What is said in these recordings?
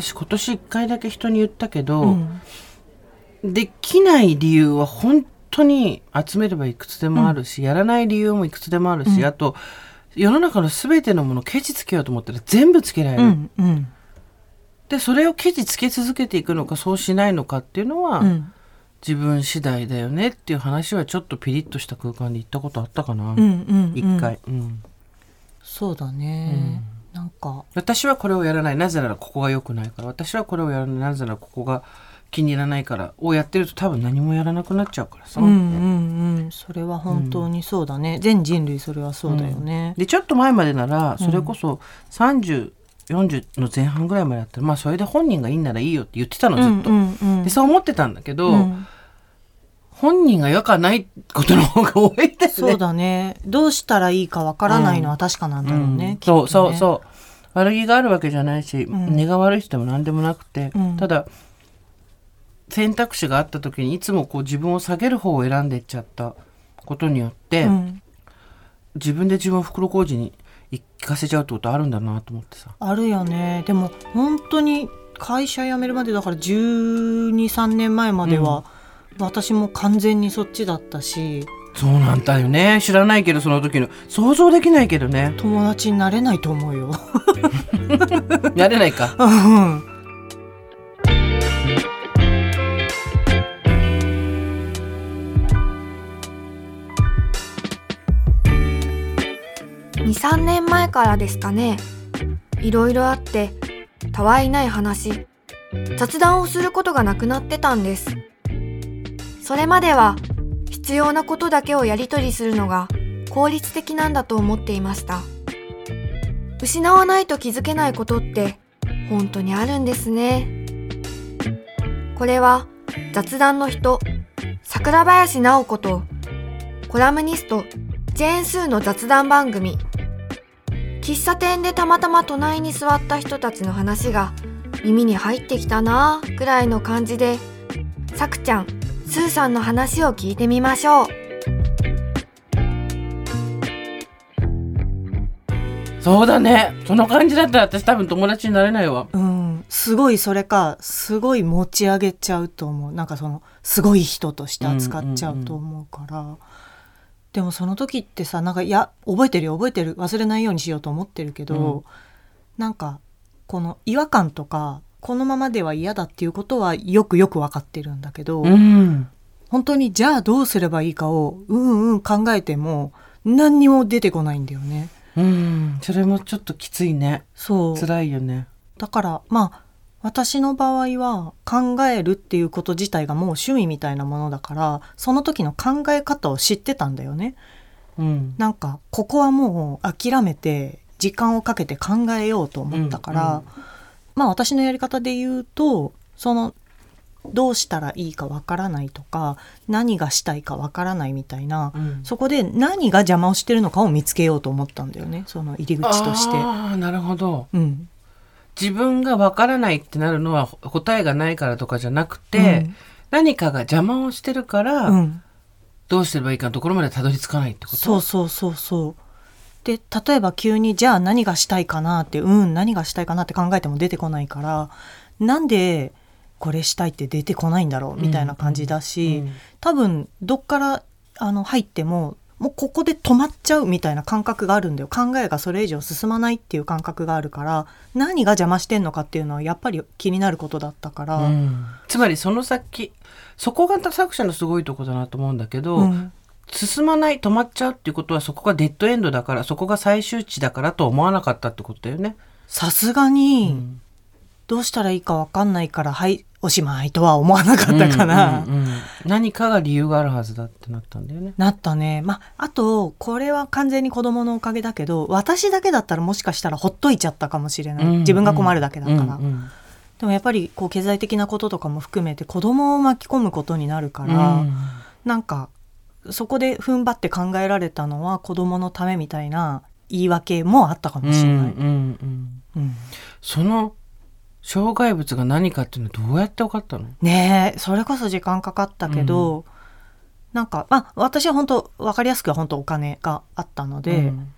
私今年1回だけ人に言ったけど、うん。できない理由は本当に集めればいくつでもあるし、やらない理由もいくつでもあるし、あと世の中の全てのものをケチつけようと思ったら全部つけられる、うんうん。でそれをケチつけ続けていくのかそうしないのかっていうのは、うん。自分次第だよねっていう話はちょっとピリッとした空間で言ったことあったかな、うんうん一回、うん。そうだね、なんか。私はこれをやらない。なぜならここが良くないから。私はこれをやらない。なぜならここが気に入らないから。をやってると多分何もやらなくなっちゃうからさ、うんうんうん。それは本当にそうだね、全人類それはそうだよね、でちょっと前までならそれこそ3040の前半ぐらいまでだったら、まあそれで本人がいいんならいいよって言ってたのずっと、うんうんうん。でそう思ってたんだけど、うん。本人が良くないことの方が多いですね。そうだね。どうしたらいいかわからないのは確かなんだろうね、うん。ね。そうそうそう悪気があるわけじゃないし、ん。根が悪い人でも何でもなくて、うん。ただ選択肢があった時にいつもこう自分を下げる方を選んでいっちゃったことによって、うん。自分で自分を袋小路に行かせちゃうってことあるんだなと思ってさ。あるよね。でも本当に会社辞めるまでだから1 2 3年前までは、私も完全にそっちだったしそうなんだよね。知らないけどその時の。想像できないけどね。友達になれないと思うよ。やれないか。うん。23年前からですかね。いろいろあってたわいない話。雑談をすることがなくなってたんです。それまでは必要なことだけをやり取りするのが効率的なんだと思っていました。失わないと気づけないことって本当にあるんですね。これは雑談の人桜林直子とコラムニストジェーン・スーの雑談番組。喫茶店でたまたま隣に座った人たちの話が耳に入ってきたなぁくらいの感じでさくちゃんスーさんの話を聞いてみましょう。そうだね。その感じだったら私多分友達になれないわ。うん、すごいそれかすごい持ち上げちゃうと思う。なんかそのすごい人として扱っちゃうと思うから、でもその時ってさなんかいや覚えてるよ覚えてる。忘れないようにしようと思ってるけど、うん。なんかこの違和感とかこのままでは嫌だっていうことはよくよく分かってるんだけど、うん。本当にじゃあどうすればいいかをうんうん考えても何にも出てこないんだよね。うん。それもちょっときついね。そう。辛いよね。だからまあ私の場合は考えるっていうこと自体がもう趣味みたいなものだからその時の考え方を知ってたんだよね。うん。なんかここはもう諦めて時間をかけて考えようと思ったから、うんうんまあ私のやり方で言うとそのどうしたらいいかわからないとか何がしたいかわからないみたいな、うん。そこで何が邪魔をしてるのかを見つけようと思ったんだよねその入り口として。ああなるほど。うん。自分がわからないってなるのは答えがないからとかじゃなくて、うん。何かが邪魔をしてるから、うん。どうすればいいかのところまでたどり着かないってこと？そうそうそうそう。で例えば急にじゃあ何がしたいかなってうん何がしたいかなって考えても出てこないからなんでこれしたいって出てこないんだろうみたいな感じだし、うん。多分どっからあの入ってももうここで止まっちゃうみたいな感覚があるんだよ。考えがそれ以上進まないっていう感覚があるから何が邪魔してんのかっていうのはやっぱり気になることだったから、うん。つまりその先そこが作者のすごいとこだなと思うんだけど、うん進まない止まっちゃうっていうことはそこがデッドエンドだからそこが最終値だからと思わなかったってことだよね。さすがに、うんどうしたらいいか分かんないからはいおしまいとは思わなかったかな。うんうんうん何かが理由があるはずだってなったんだよね。なったね。まあ、あと、これは完全に子供のおかげだけど、私だけだったらもしかしたらほっといちゃったかもしれない。自分が困るだけだから。うんうんでもやっぱり、こう、経済的なこととかも含めて子供を巻き込むことになるから、うんなんか、そこで踏ん張って考えられたのは子供のためみたいな言い訳もあったかもしれない。うんうんうんうん。その障害物が何かっていうのはどうやって分かったの？ねえそれこそ時間かかったけど、なんかまあ私は本当分かりやすくは本当お金があったので、うん。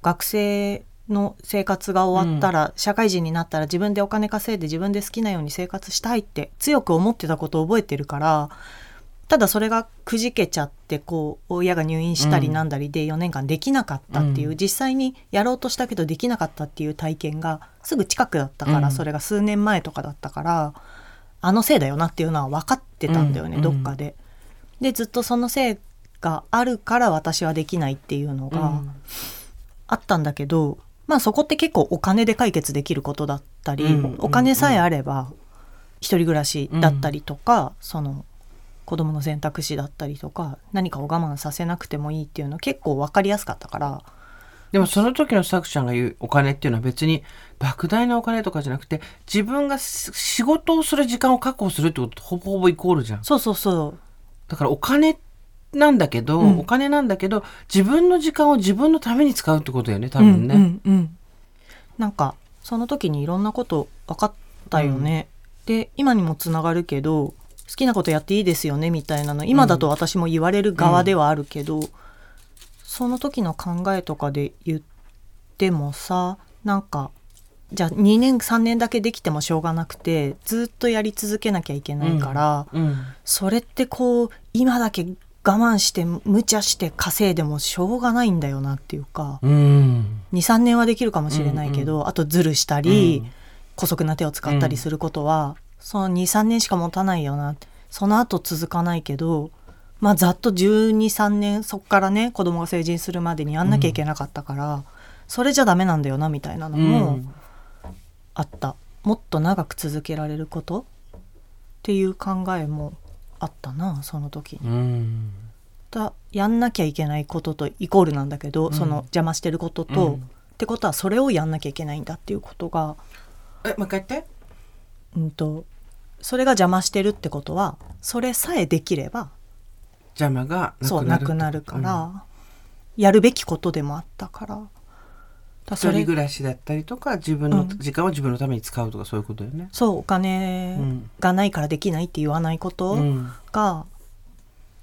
学生の生活が終わったら、社会人になったら自分でお金稼いで自分で好きなように生活したいって強く思ってたことを覚えてるからただそれがくじけちゃってこう親が入院したりなんだりで4年間できなかったっていう、うん。実際にやろうとしたけどできなかったっていう体験がすぐ近くだったから、うん。それが数年前とかだったからあのせいだよなっていうのは分かってたんだよね、うん。どっかで。でずっとそのせいがあるから私はできないっていうのがあったんだけど、まあそこって結構お金で解決できることだったり、うん。お金さえあれば一人暮らしだったりとか、その子供の選択肢だったりとか何かを我慢させなくてもいいっていうの結構分かりやすかったからでもその時のさくちゃんが言うお金っていうのは別に莫大なお金とかじゃなくて自分がし仕事をする時間を確保するってこととほぼほぼイコールじゃん。そうそうそうだからお金なんだけど、うんお金なんだけど自分の時間を自分のために使うってことだよね多分ね。うんうんうんなんかその時にいろんなこと分かったよね。で今にもつながるけど好きなことやっていいですよねみたいなの。今だと私も言われる側ではあるけど、その時の考えとかで言ってもさなんかじゃあ2年3年だけできてもしょうがなくてずっとやり続けなきゃいけないから、うん。それってこう今だけ我慢して無茶して稼いでもしょうがないんだよなっていうか。うん。23年はできるかもしれないけど、あとズルしたり、うん。姑息な手を使ったりすることは、その23年しか持たないよなその後続かないけどまあざっと123年そっからね子供が成人するまでにやんなきゃいけなかったから、それじゃダメなんだよなみたいなのうもんあった、もっと長く続けられることっていう考えもあったなその時。に。うん。だやんなきゃいけないこととイコールなんだけど、うん。その邪魔してることと、うん。ってことはそれをやんなきゃいけないんだっていうことが、えもう一回言って。うん、とそれが邪魔してるってことはそれさえできれば邪魔がそうなくなるかうん。ら、やるべきことでもあったから。だ一人暮らしだったりとか自分のうん。時間を自分のために使うとかそういうことよね。そうお金うん。がないからできないって言わないことうん。が、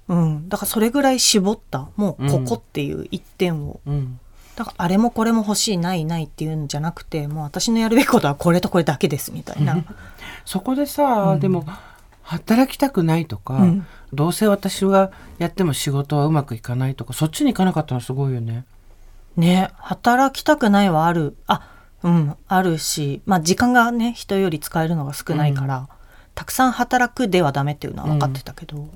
うん。だからそれぐらい絞ったもうここっていう一点を、うんだからあれもこれも欲しいないないっていうんじゃなくてもう私のやるべきことはこれとこれだけですみたいな。そこでさ、うん。でも働きたくないとか、うん。どうせ私がやっても仕事はうまくいかないとかそっちに行かなかったのすごいよね。ね働きたくないはある。あうんあるしまあ時間がね人より使えるのが少ないから、たくさん働くではダメっていうのは分かってたけど、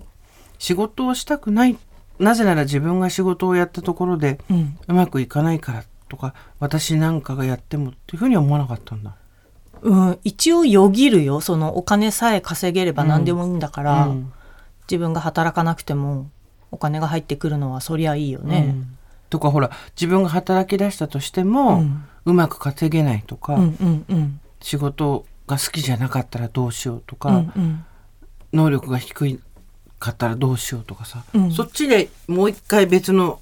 仕事をしたくないなぜなら自分が仕事をやったところでうまくいかないからとか私なんかがやってもっていうふうには思わなかったんだ。うん、一応よぎるよ。そのお金さえ稼げれば何でもいいんだから、うん。自分が働かなくてもお金が入ってくるのはそりゃいいようね。ん。とかほら自分が働き出したとしても、うん。うまく稼げないとか、うんうんうん。仕事が好きじゃなかったらどうしようとか、うんうん。能力が低いかったらどうしようとかさ、うん。そっちでもう一回別の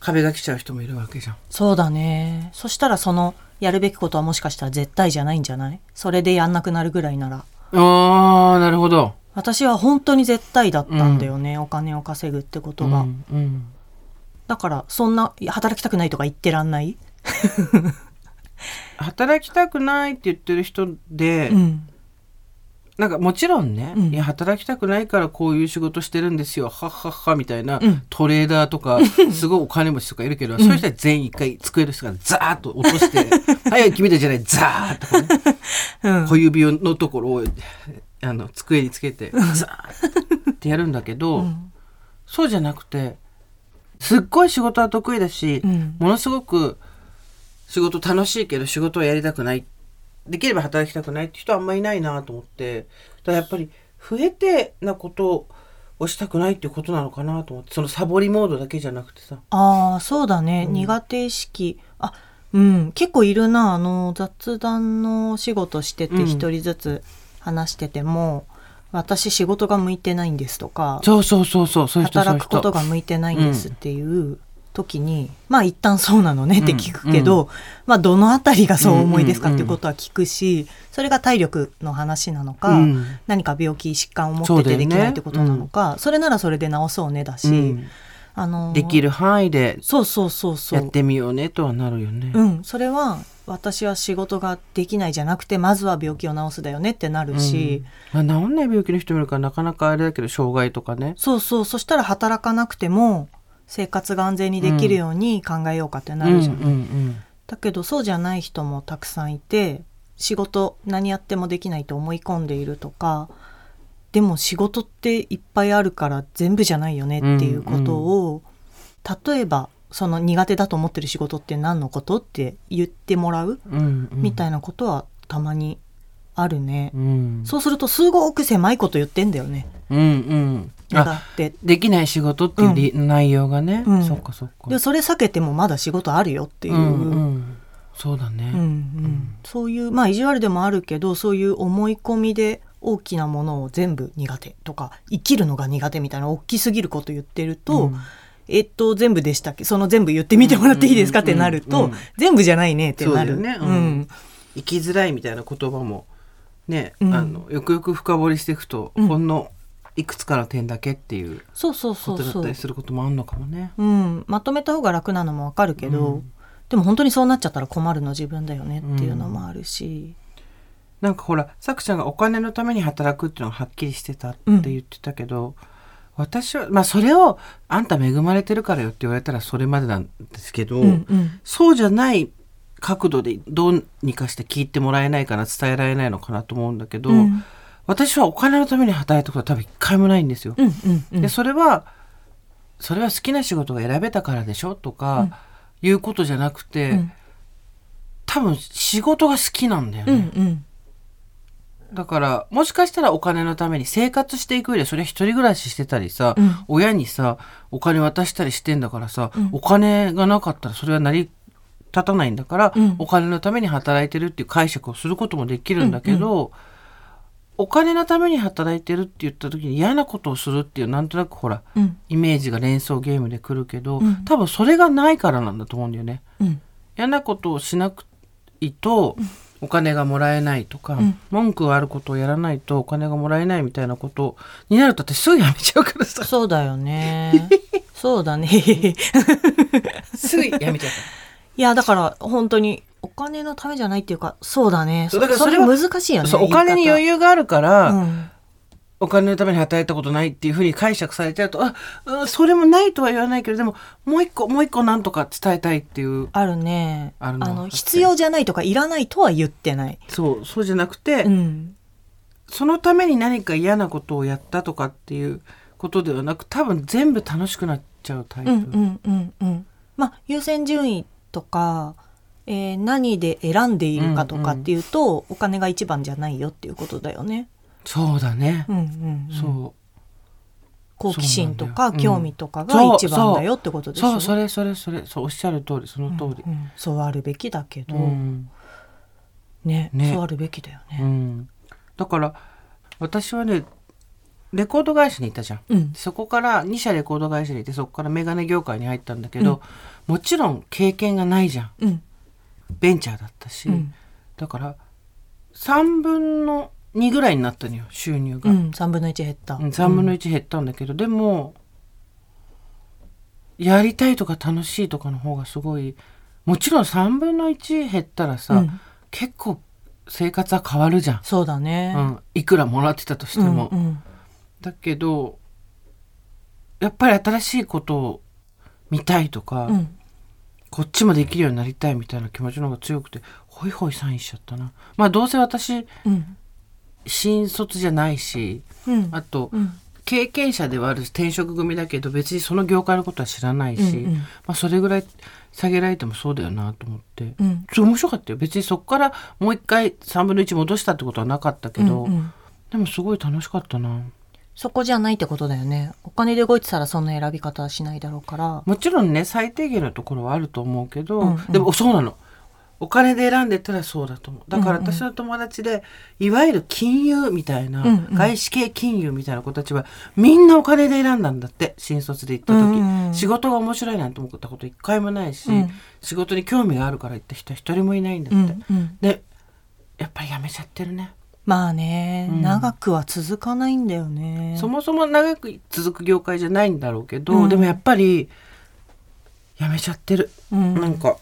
壁が来ちゃう人もいるわけじゃん。そうだね。そしたらそのやるべきことはもしかしたら絶対じゃないんじゃない？それでやんなくなるぐらいなら。あーなるほど。私は本当に絶対だったんだよね、お金を稼ぐってことが、うんうん。だからそんな働きたくないとか言ってらんない、働きたくないって言ってる人で、うんなんかもちろんね、うん。いや働きたくないからこういう仕事してるんですよ。はっはっはみたいな、うん。トレーダーとか すごいお金持ちとかいるけど、そういう人は全員一回机の下からザーッと落として「はい君たちじゃないザーッとこうね。うん。小指のところをあの机につけてザーッってやるんだけど、うん。そうじゃなくてすっごい仕事は得意だし、うん。ものすごく仕事楽しいけど仕事はやりたくないできれば働きたくないって人はあんまりいないなと思ってだからやっぱり増えてなことをしたくないっていうことなのかなと思ってそのサボりモードだけじゃなくてさ。ああそうだね、うん。苦手意識。あうん。結構いるな。あの雑談のお仕事しててうん。一人ずつ話してても、私仕事が向いてないんですとかそうそうそうそうそう働くこと人が向いてないんですっていう時に、まあ一旦そうなのねって聞くけど、まあどのあたりがそう思いですかっていうことは聞くし、それが体力の話なのか、うん。何か病気疾患を持っててできないってことなのかそれならそれで治そうねだし、うん。あのできる範囲でそうそうそうそう。やってみようねとはなるよね。うん。それは私は仕事ができないじゃなくてまずは病気を治すだよねってなるし、まあ、治んない病気の人もいるからなかなかあれだけど障害とかね。そうそう。そしたら働かなくても生活が安全にできるように考えようかってなるじゃん、うん。うんだけどそうじゃない人もたくさんいて仕事何やってもできないと思い込んでいるとかでも仕事っていっぱいあるから全部じゃないよねっていうことを、例えばその苦手だと思ってる仕事って何のことって言ってもらううんうんうん。みたいなことはたまにあるね。うん。そうするとすごく狭いこと言ってんだよね。うんうん。だあってできない仕事っていうり、内容がね、うん。そっかそっか。でそれ避けてもまだ仕事あるよっていう。うんうん、そうだね、うんうん。そういうまあ意地悪でもあるけどそういう思い込みで大きなものを全部苦手とか生きるのが苦手みたいな大きすぎること言ってると、うん。えっと全部でしたっけ？その全部言ってみてもらっていいですか？ってなると、うんうん。うん全部じゃないねってなる。ね。うん。生きづらいみたいな言葉もね、うん。あのよくよく深掘りしていくと、うん。ほんのいくつかの点だけっていうそうそうことだっそうそうたりすることもあるのかもね。うん、まとめた方が楽なのもわかるけど、うん。でも本当にそうなっちゃったら困るの自分だよねっていうのもあるし、なんかほらさくちゃんがお金のために働くっていうのがはっきりしてたって言ってたけど、私はまあそれをあんた恵まれてるからよって言われたらそれまでなんですけど、うんうん。そうじゃない角度でどうにかして聞いてもらえないかな伝えられないのかなと思うんだけど、うん。私はお金のために働いたことは多分一回もないんですよ。うんうんうん。でそれはそれは好きな仕事が選べたからでしょとか、いうことじゃなくて、うん。多分仕事が好きなんだようんね、うん。だからもしかしたらお金のために生活していく上でそれは一人暮らししてたりさ、うん。親にさお金渡したりしてんだからさ、うん。お金がなかったらそれは成り立たないんだから、うん。お金のために働いてるっていう解釈をすることもできるんだけど、お金のために働いてるって言った時に嫌なことをするっていうなんとなくほらうん。イメージが連想ゲームで来るけど、うん。多分それがないからなんだと思うんだよね。うん。嫌なことをしなくいとお金がもらえないとか、うん。文句があることをやらないとお金がもらえないみたいなことになると私すぐやめちゃうからさ。そうだよね。そうだね。すぐやめちゃういやだから本当にお金のためじゃないっていうかそうだね。そだからそれは難しいよねお金に余裕があるから、うん。お金のために働いたことないっていうふうに解釈されちゃうとあ、うん、それもないとは言わないけどでももう一個もう一個なんとか伝えたいっていうあるね。あるのの必要じゃないとかいらないとは言ってない。そうそうじゃなくて、うん。そのために何か嫌なことをやったとかっていうことではなく多分全部楽しくなっちゃうタイプ。うんうんうんうん。まあ優先順位とか、えー何で選んでいるかとかっていうと、お金が一番じゃないよっていうことだよね。そうだね。うんうんうん、そ好奇心とか興味とかが一番だよってことうでしょ？そうそれそれそれそうおっしゃる通りその通り。うんうん。そうあるべきだけど、うん。ねね。そうあるべきだよね。うん。だから私はねレコード会社に行ったじゃん。うん。そこから2社レコード会社に行ってそこからメガネ業界に入ったんだけど、もちろん経験がないじゃん。うん。ベンチャーだったし、うん。だから3分の2ぐらいになったのよ収入が、うん、3分の1減った。うん、3分の1減ったんだけど、でもやりたいとか楽しいとかの方がすごいもちろん3分の1減ったらさ、うん。結構生活は変わるじゃん、そうだね。うん、いくらもらってたとしても、うんうんだけどやっぱり新しいことを見たいとか、うん。こっちもできるようになりたいみたいな気持ちの方が強くてホイホイサインしちゃったな。まあどうせ私うん。新卒じゃないしうん。あと、うん。経験者ではあるし転職組だけど別にその業界のことは知らないし、うんうん。まあ、それぐらい下げられてもそうだよなと思って、うん。面白かったよ。別にそこからもう一回3分の1戻したってことはなかったけど、うんうん。でもすごい楽しかったなそこじゃないってことだよね。お金で動いてたらそんな選び方はしないだろうから。もちろんね最低限のところはあると思うけど、うんうん。でもそうなの。お金で選んでたらそうだと思う。だから私の友達で、いわゆる金融みたいな、うんうん。外資系金融みたいな子たちはみんなお金で選んだんだって新卒で行った時、うんうん。仕事が面白いなんて思ったこと一回もないし、うん。仕事に興味があるから行った人は一人もいないんだって、うんうん。でやっぱり辞めちゃってるねまあね、うん。長くは続かないんだよね。そもそも長く続く業界じゃないんだろうけど、うん。でもやっぱりやめちゃってる、うん。なんか。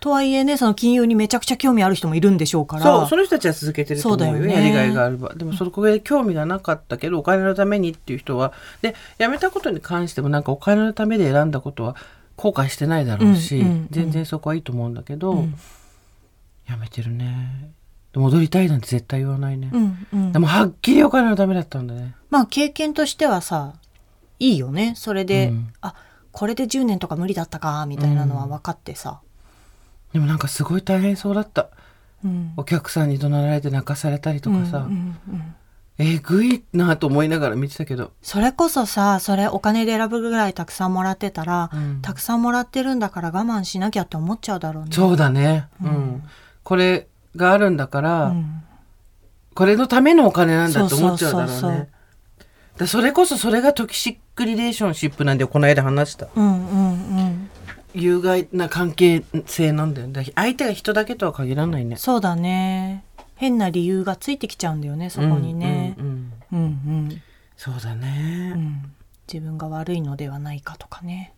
とはいえねその金融にめちゃくちゃ興味ある人もいるんでしょうから。そうその人たちは続けてると思うよ。そうだよね。やりがいがあれば。でもそこで興味がなかったけどお金のためにっていう人は。で辞めたことに関してもなんかお金のためで選んだことは後悔してないだろうし、うんうんうん。全然そこはいいと思うんだけど、うん。辞めてるね。で戻りたいなんて絶対言わないね、うんうん。でもはっきりお金のためだったんだね。まあ経験としてはさいいよね。それで、うん。あこれで10年とか無理だったかみたいなのは分かってさ、でもなんかすごい大変そうだった。うん。お客さんに怒鳴られて泣かされたりとかさ、うんうんうん。えぐいなと思いながら見てたけど、それこそさそれお金で選ぶぐらいたくさんもらってたら、うん。たくさんもらってるんだから我慢しなきゃって思っちゃうだろうね。そうだね、うん。うん。これがあるんだから、うん。これのためのお金なんだって思っちゃうだろうね。だそれこそそれがトキシックリレーションシップなんでこの間話した。うんうんうん。有害な関係性なんだよ。ねだ相手が人だけとは限らないね。そうだね。変な理由がついてきちゃうんだよねそこにね。うんうんうんうん。うん、そうだうね、ん、自分が悪いのではないかとかね。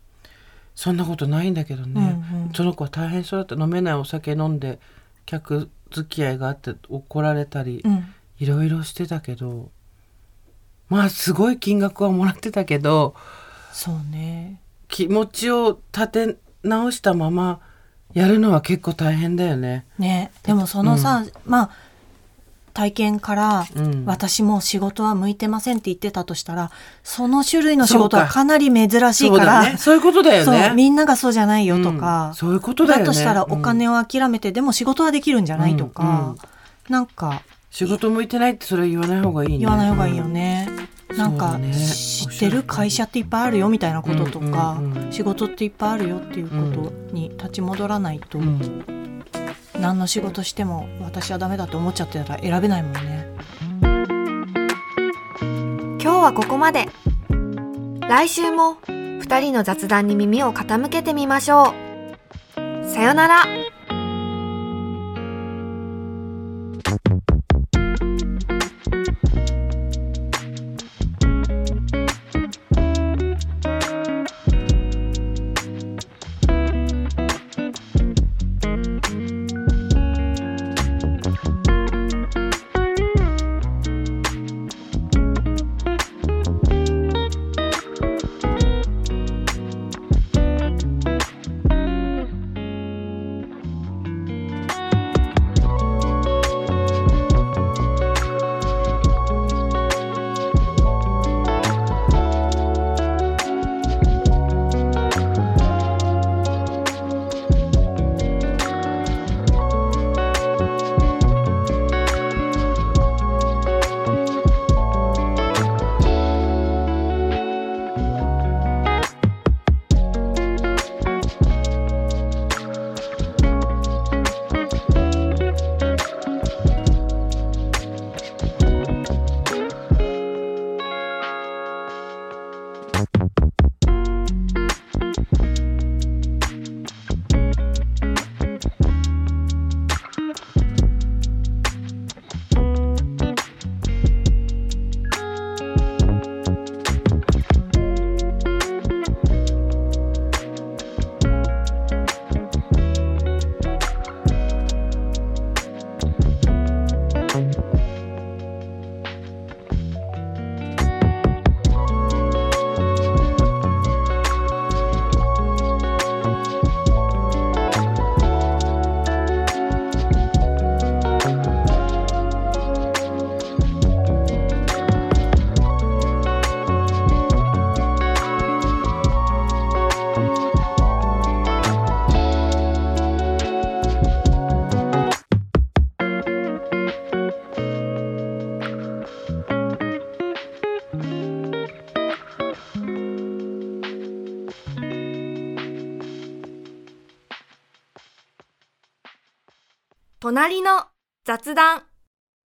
そんなことないんだけどね、うんうん。その子は大変そうだった。飲めないお酒飲んで客付き合いがあって怒られたり、うん。いろいろしてたけどまあすごい金額はもらってたけどそうね。気持ちを立て直したままやるのは結構大変だよね。ね。でもそのさ、まあ体験から、うん。私も仕事は向いてませんって言ってたとしたらその種類の仕事はそうか。かなり珍しいそうからだね。そういうことだよね。そうみんながそうじゃないよとか、うん。そういうことだよね。としたらお金を、を諦めて、でも仕事はできるんじゃないとか、うん。うん。なんか仕事向いてないってそれは言わない方がいいね。言わない方がいいよね。なんか、そうだね。知ってる会社っていっぱいあるよみたいなこととか、仕事っていっぱいあるよっていうことに立ち戻らないと、うん何の仕事しても私はダメだって思っちゃってたら選べないもんね。今日はここまで。来週も2人の雑談に耳を傾けてみましょう。さよなら。隣の雑談。